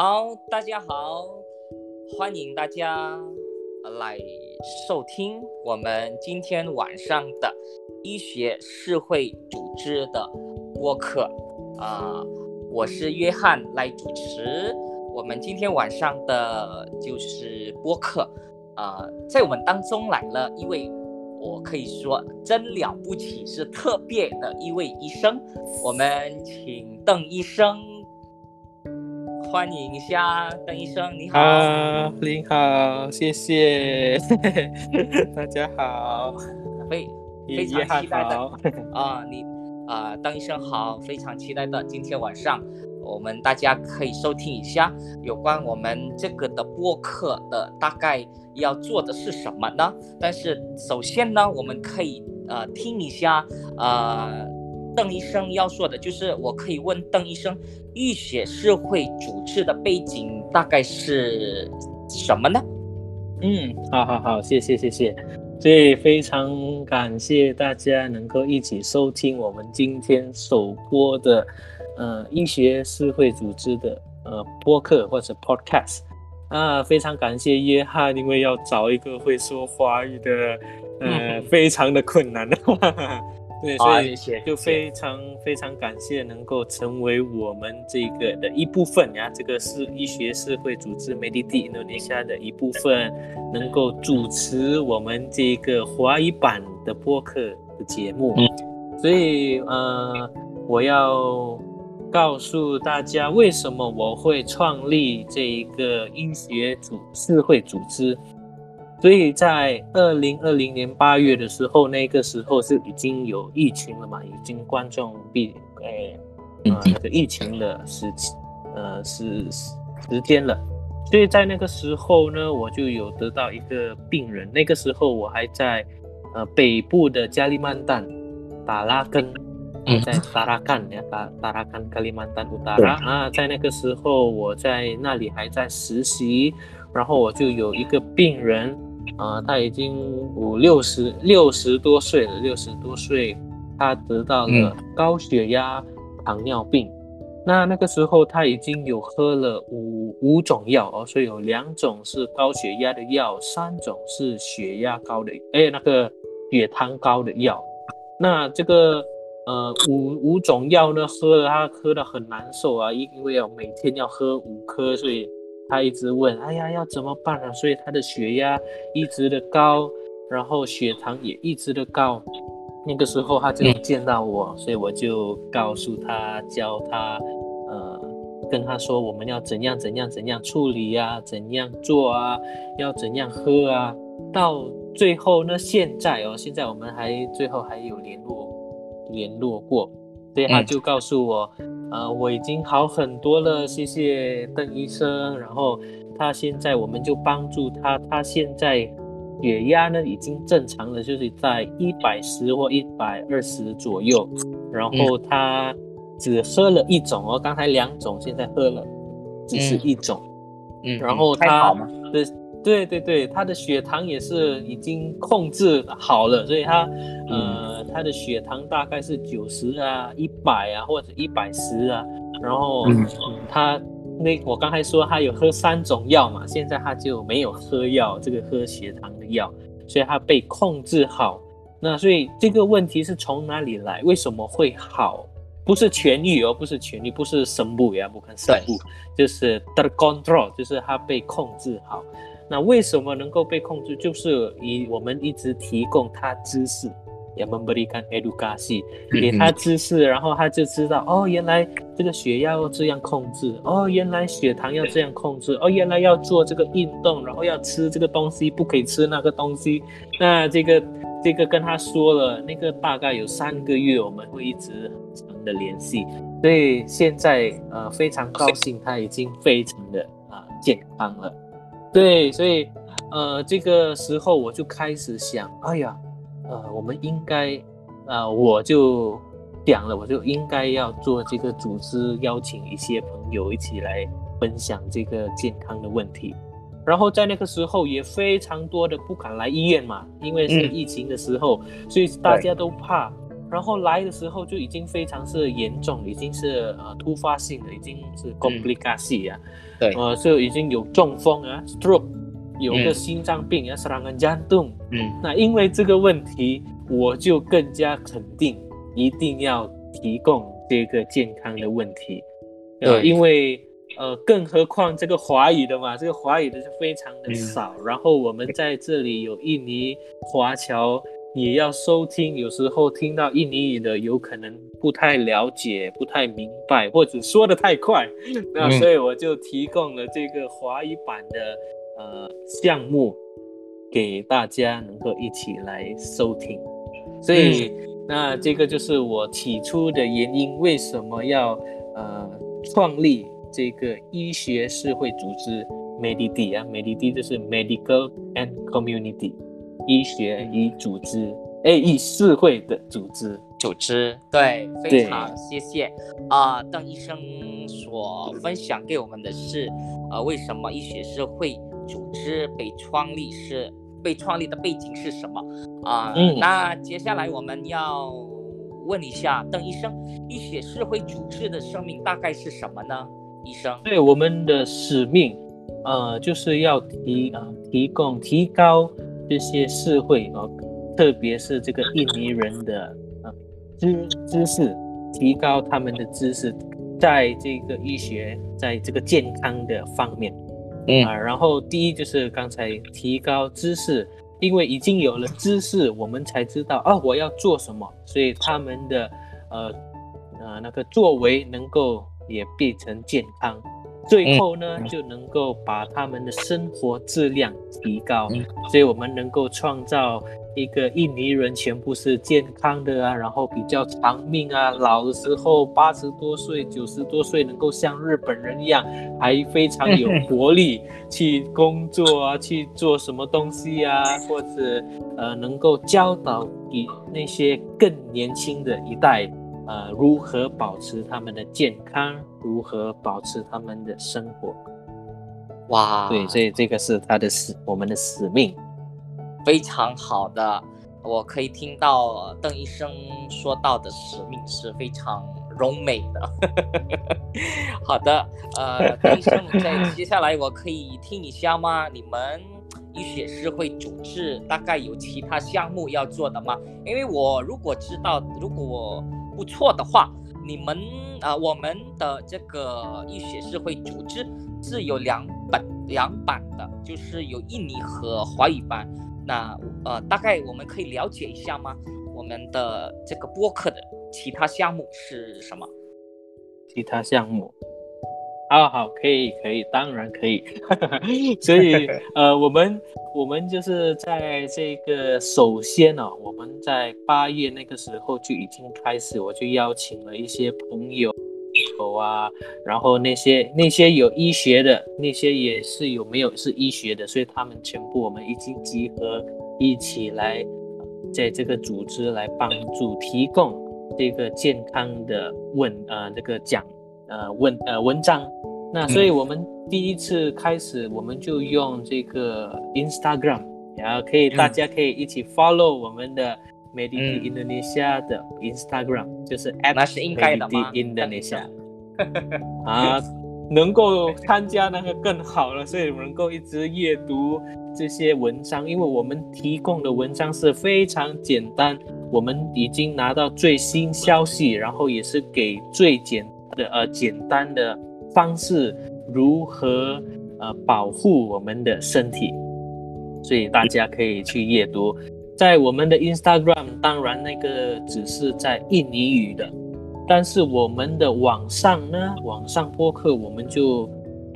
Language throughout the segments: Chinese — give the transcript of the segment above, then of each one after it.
好，大家好，欢迎大家来收听我们今天晚上的医学社会组织的播客啊，我是约翰来主持我们今天晚上的就是播客啊，在我们当中来了一位。我可以说真了不起，是特别的一位医生。我们请邓医生欢迎一下，邓医生你好。啊，您好，谢谢，大家好，非非常期待的 啊，你啊，邓医生好，非常期待的今天晚上。我们大家可以收听一下有关我们这个的播客的大概要做的是什么呢？但是首先呢，我们可以呃听一下呃邓医生要说的，就是我可以问邓医生，浴血社会组织的背景大概是什么呢？嗯，好好好，谢谢谢谢，所以非常感谢大家能够一起收听我们今天首播的。呃，医学社会组织的呃播客或者 podcast 啊，非常感谢约翰，因为要找一个会说华语的，呃，非常的困难。对，所以就非常非常感谢能够成为我们这个的一部分呀，这个是医学社会组织 Mediti Indonesia 的一部分，能够主持我们这个华语版的播客的节目。所以呃，我要。告诉大家为什么我会创立这一个医学组社会组织。所以在二零二零年八月的时候，那个时候是已经有疫情了嘛，已经冠状病诶啊那个疫情的时期呃是时间了。所以在那个时候呢，我就有得到一个病人。那个时候我还在呃北部的加利曼丹打拉根。在达拉干，达达拉干格里曼丹乌达拉啊，在那个时候，我在那里还在实习，然后我就有一个病人啊，他已经五六十六十多岁了，六十多岁，他得到了高血压、糖尿病。那那个时候他已经有喝了五五种药哦，所以有两种是高血压的药，三种是血压高的，哎，那个血糖高的药。那这个。呃，五五种药呢，喝了他喝的很难受啊，因因为要每天要喝五颗，所以他一直问，哎呀，要怎么办啊？所以他的血压一直的高，然后血糖也一直的高。那个时候他就见到我，所以我就告诉他，教他，呃，跟他说我们要怎样怎样怎样处理啊，怎样做啊，要怎样喝啊。到最后呢，现在哦，现在我们还最后还有联络。联络过，所以他就告诉我，呃，我已经好很多了，谢谢邓医生。然后他现在，我们就帮助他，他现在血压呢已经正常了，就是在一百十或一百二十左右。然后他只喝了一种哦，刚才两种，现在喝了只是一种。嗯，然后他的。对对对，他的血糖也是已经控制好了，所以他呃，他的血糖大概是九十啊、一百啊或者一百十啊。然后他那我刚才说他有喝三种药嘛，现在他就没有喝药，这个喝血糖的药，所以他被控制好。那所以这个问题是从哪里来？为什么会好？不是痊愈哦，不是痊愈，不是生不呀，不看生不，就是 the control，就是他被控制好。那为什么能够被控制？就是以我们一直提供他知识，也 memberikan edukasi，给他知识，然后他就知道哦，原来这个血压要这样控制，哦，原来血糖要这样控制，哦，原来要做这个运动，然后要吃这个东西，不可以吃那个东西。那这个这个跟他说了，那个大概有三个月，我们会一直长的联系。所以现在呃非常高兴，他已经非常的啊健康了。对，所以，呃，这个时候我就开始想，哎呀，呃，我们应该，啊，我就讲了，我就应该要做这个组织，邀请一些朋友一起来分享这个健康的问题。然后在那个时候也非常多的不敢来医院嘛，因为是疫情的时候，所以大家都怕。然后来的时候就已经非常是严重，已经是呃突发性的，已经是 complicasi 啊，对，呃就已经有中风啊，stroke，有个心脏病啊，serangan jantung。嗯。那因为这个问题，我就更加肯定一定要提供这个健康的问题，呃，对。因为呃，更何况这个华语的嘛，这个华语的是非常的嗯。少，然后我们在这里有印尼华侨也要收听，有时候听到印尼语的，有可能不太了解、不太明白，或者说的太快，那嗯所以我就提供了这个华语版的呃项目给大家能够一起来收听，所以、那这个就是我起初的原因，为什么要呃创立这个医学社会组织 MEDD 啊，MEDD 就是 Medical and Community 医学与组织，哎，与社会的组织。组织，对，非常谢谢。啊、邓医生所分享给我们的是，呃，为什么医学社会组织被创立是被创立的背景是什么？啊、嗯。那接下来我们要问一下邓医生，医学社会组织的生命大概是什么呢？医生，对我们的使命，呃，就是要提啊、提供提高这些社会哦，特别是这个印尼人的啊知知识，提高他们的知识，在这个医学，在这个健康的方面嗯。啊、然后第一就是刚才提高知识，因为已经有了知识，我们才知道啊我要做什么，所以他们的呃呃那个作为能够也变成健康，最后呢、嗯就能够把他们的生活质量提高，嗯所以我们能够创造一个印尼人全部是健康的啊，然后比较长命啊，老的时候八十多岁、九十多岁能够像日本人一样，还非常有活力去工作啊，去做什么东西啊，或者呃能够教导给那些更年轻的一代。呃，如何保持他们的健康，如何保持他们的生活？哇，对，所以这个是他的使，我们的使命。非常好的，我可以听到邓医生说到的使命是非常柔美的。好的，呃，邓医生，在接下来我可以听一下吗？你们医学社会组织大概有其他项目要做的吗？因为我如果知道，如果我不错的话，你们啊、我们的这个医学社会组织是有两本两版的，就是有印尼和华语版。那呃，大概我们可以了解一下吗？我们的这个播客的其他项目是什么？其他项目。好好，可以，可以，当然可以。所以，呃，我们我们就是在这个首先呢、我们在八月那个时候就已经开始，我就邀请了一些朋友有啊，然后那些那些有医学的，那些也是有没有是医学的，所以他们全部我们已经集合一起来，在这个组织来帮助提供这个健康的问呃这个讲呃文呃文章。那所以我们第一次开始，我们就用这个 Instagram，然后可以大家可以一起 follow 我们的 Mediti 嗯。Indonesia 的 Instagram，就是那是应该的吗？Mediti Indonesia 啊，能够参加那个更好了，所以能够一直阅读这些文章，因为我们提供的文章是非常简单，我们已经拿到最新消息，然后也是给最简的呃简单的方式如何呃保护我们的身体，所以大家可以去阅读。在我们的 Instagram，当然那个只是在印尼语的，但是我们的网上呢，网上播客我们就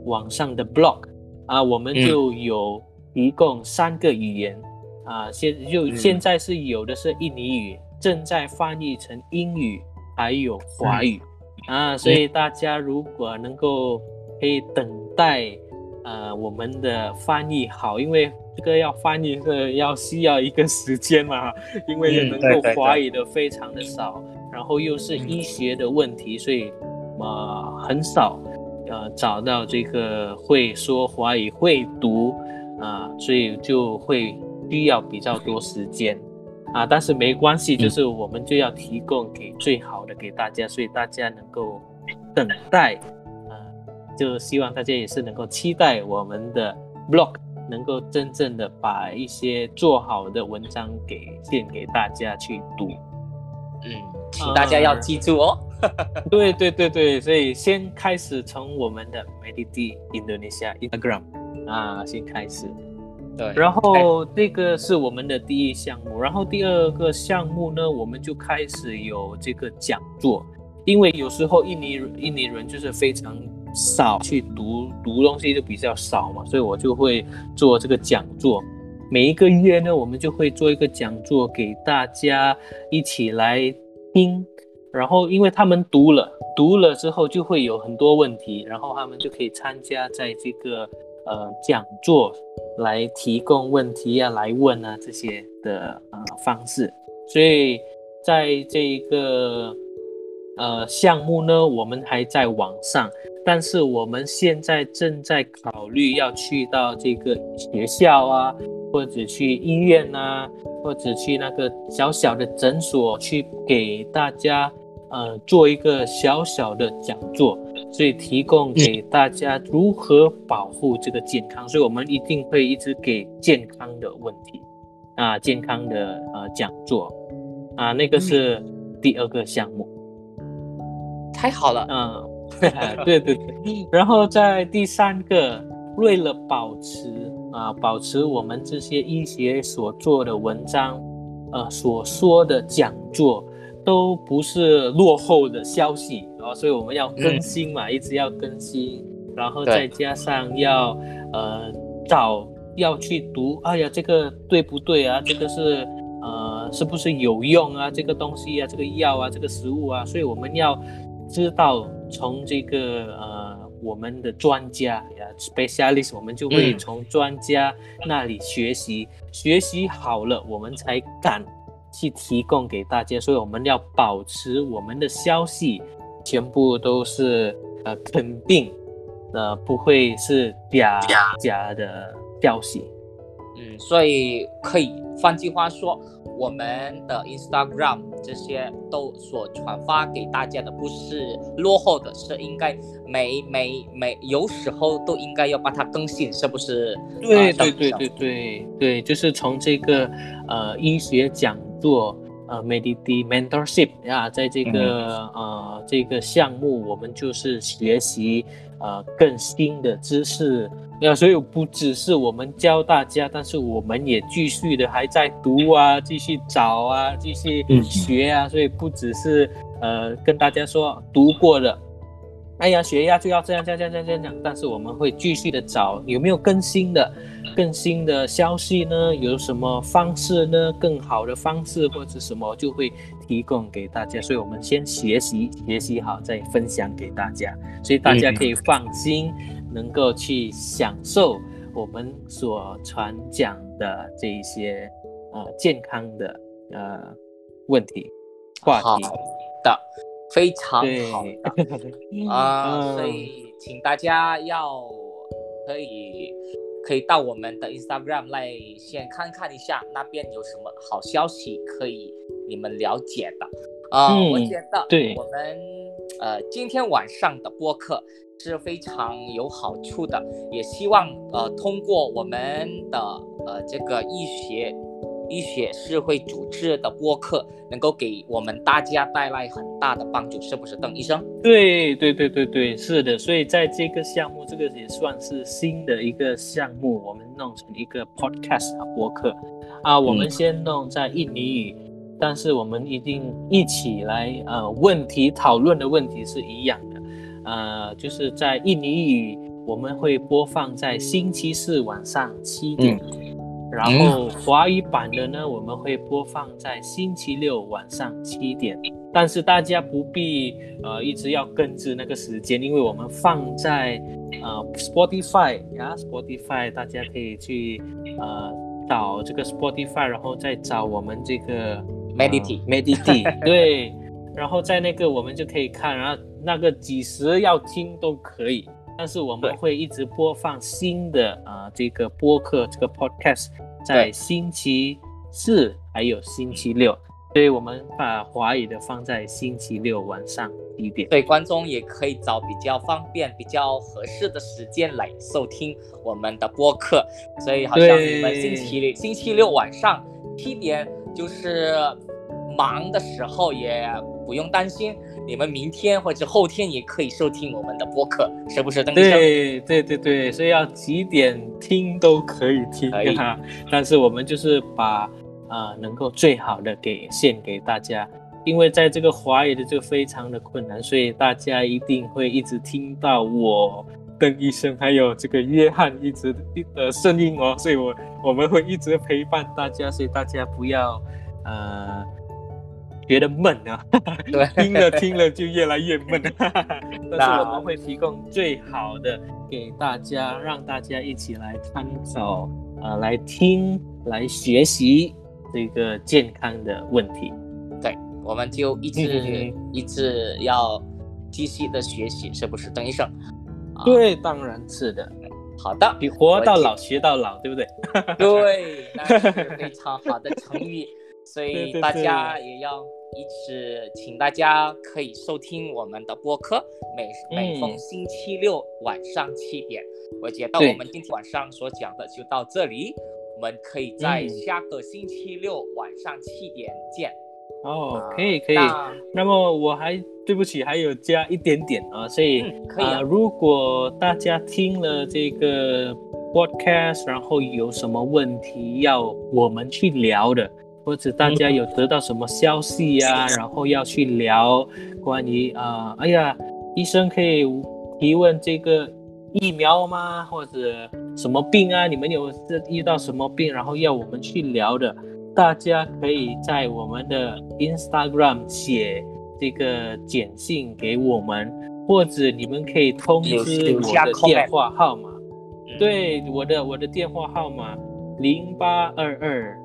网上的 blog 啊，我们嗯就有一共三个语言。啊，现就嗯。现在是有的是印尼语，正在翻译成英语，还有华语、啊，所以大家如果能够可以等待呃我们的翻译好，因为这个要翻译是要需要一个时间嘛，因为嗯能够华语的非常的少，然后又是医学的问题，所以呃很少呃找到这个会说华语会读啊、所以就会需要比较多时间啊，但是没关系，就是我们就要提供给最好的给大家，所以大家能够等待，啊，就希望大家也是能够期待我们的 blog 能够真正的把一些做好的文章给献给大家去读。嗯，请大家要记住哦。对对对对，所以先开始从我们的 Mediti Indonesia Instagram 啊，先开始。对，然后这个是我们的第一项目，然后第二个项目呢，我们就开始有这个讲座，因为有时候印尼印尼人就是非常少去读读东西就比较少嘛，所以我就会做这个讲座。每一个月呢，我们就会做一个讲座给大家一起来听，然后因为他们读了读了之后就会有很多问题，然后他们就可以参加在这个。呃，讲座来提供问题啊，来问啊这些的呃方式，所以在这一个呃项目呢，我们还在网上，但是我们现在正在考虑要去到这个学校啊，或者去医院啊，或者去那个小小的诊所去给大家。呃，做一个小小的讲座，所以提供给大家如何保护这个健康，所以我们一定会一直给健康的问题啊，健康的呃讲座啊，那个是第二个项目，太好了，嗯，对对对，然后在第三个，为了保持啊，保持我们这些医学所做的文章，呃，所说的讲座。都不是落后的消息啊，所以我们要更新嘛，一直要更新，然后再加上要呃找要去读，哎呀，这个对不对啊？这个是呃是不是有用啊？这个东西啊，这个药啊，这个食物啊，所以我们要知道从这个呃我们的专家呀，specialist，我们就会从专家那里学习，学习好了，我们才敢。去提供给大家，所以我们要保持我们的消息全部都是呃肯定，呃不会是假假的消息。嗯，所以可以换句话说，我们的 Instagram 这些都所传发给大家的不是落后的，是应该每每每有时候都应该要把它更新，是不是？对对对对对对，就是从这个呃医学讲。做呃 Mediti Mentorship 啊，在这个呃这个项目，我们就是学习呃更新的知识。那所以不只是我们教大家，但是我们也继续的还在读啊，继续找啊，继续学啊。所以不只是呃跟大家说读过了。哎呀，血压就要这样这样这样这样这样，但是我们会继续的找有没有更新的、更新的消息呢？有什么方式呢？更好的方式或者什么就会提供给大家。所以我们先学习学习好，再分享给大家，所以大家可以放心，能够去享受我们所传讲的这一些呃健康的呃问题话题的。非常好的 啊，所以请大家要可以可以到我们的 Instagram 来先看看一下那边有什么好消息可以你们了解的啊。我觉得对我们呃今天晚上的播客是非常有好处的，也希望呃通过我们的呃这个医学。医学社会组织的播客能够给我们大家带来很大的帮助，是不是，邓医生？对对对对对，是的。所以在这个项目，这个也算是新的一个项目，我们弄成一个 podcast 播客啊。我们先弄在印尼语，但是我们一定一起来，呃，问题讨论的问题是一样的，呃，就是在印尼语，我们会播放在星期四晚上七点。然后华语版的呢，我们会播放在星期六晚上七点，但是大家不必呃一直要跟着那个时间，因为我们放在呃 Spotify 呀，Spotify 大家可以去呃找这个 Spotify，然后再找我们这个 Mediti Mediti 对，然后在那个我们就可以看，然后那个几时要听都可以。但是我们会一直播放新的啊这个播客这个 podcast，在星期四还有星期六，所以我们把华语的放在星期六晚上一点。对，观众也可以找比较方便、比较合适的时间来收听我们的播客。所以好像你们星期六星期六晚上七点就是忙的时候，也不用担心。你们明天或者后天也可以收听我们的播客，是不是？对对对对，所以要几点听都可以听哈。但是我们就是把啊能够最好的给献给大家，因为在这个华语的就非常的困难，所以大家一定会一直听到我邓医生还有这个约翰一直的声音哦，所以我我们会一直陪伴大家，所以大家不要呃。觉得闷啊，对，听了听了就越来越闷。但是我们会提供最好的给大家，让大家一起来参考，呃，来听，来学习这个健康的问题。对，我们就一直一直要继续的学习，是不是，邓医生？对，当然是的。好的，比活到老学到老，对不对？对，那是非常好的成语。所以大家也要一直，请大家可以收听我们的播客，每每逢星期六晚上七点。我觉得我们今天晚上所讲的就到这里，我们可以在下个星期六晚上七点见。哦，可以可以。那么我还对不起，还有加一点点啊，所以啊，如果大家听了这个 podcast，然后有什么问题要我们去聊的。或者大家有得到什么消息呀？然后要去聊关于啊，哎呀，医生可以提问这个疫苗吗？或者什么病啊？你们有遇到什么病？然后要我们去聊的，大家可以在我们的 Instagram 写这个简信给我们，或者你们可以通知我的电话号码。对，我的我的电话号码零八二二。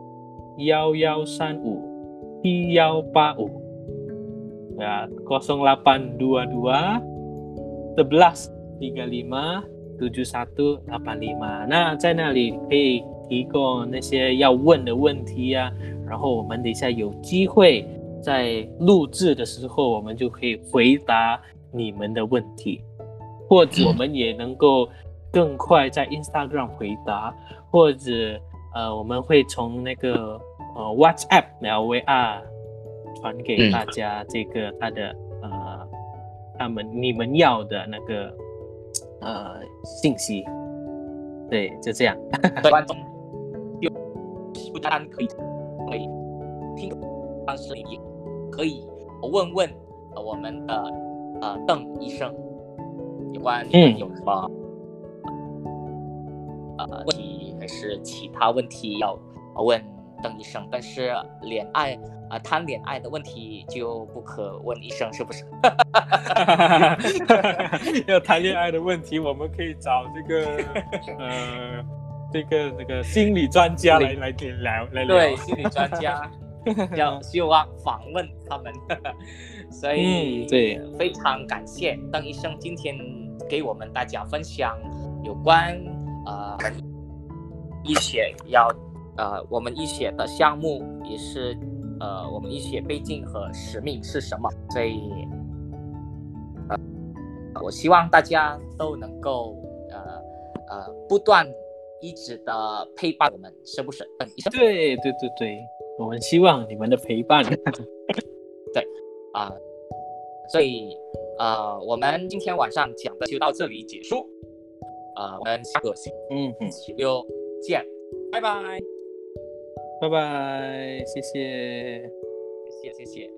幺幺三五七幺八五啊，kosong lapan dua dua sebelas tiga lima tujuh satu lapan lima。那在那里可以提供那些要问的问题呀，然后我们等一下有机会在录制的时候，我们就可以回答你们的问题，或者我们也能够更快在 Instagram 回答，或者。呃，我们会从那个呃 WhatsApp 然后 VR 传给大家这个他的呃他们你们要的那个呃信息，对，就这样。观众就不单可以可以听，但是也可以问问我们的呃邓医生有关有什么呃问题还。是其他问题要问邓医生，但是恋爱啊谈恋爱的问题就不可问医生，是不是？要谈恋爱的问题，我们可以找这个呃这个这个心理专家来来聊来聊。对，心理专家 要希望访问他们，所以对非常感谢邓医生今天给我们大家分享有关啊。医学要，呃，我们医学的项目也是，呃，我们医学背景和使命是什么？所以，呃，我希望大家都能够，呃，呃，不断一直的陪伴我们，是不是？对对对对，我们希望你们的陪伴。对，啊，所以，呃，我们今天晚上讲的就到这里结束，呃，我们下个星期六。见，拜拜，拜拜，谢谢，谢谢，谢谢。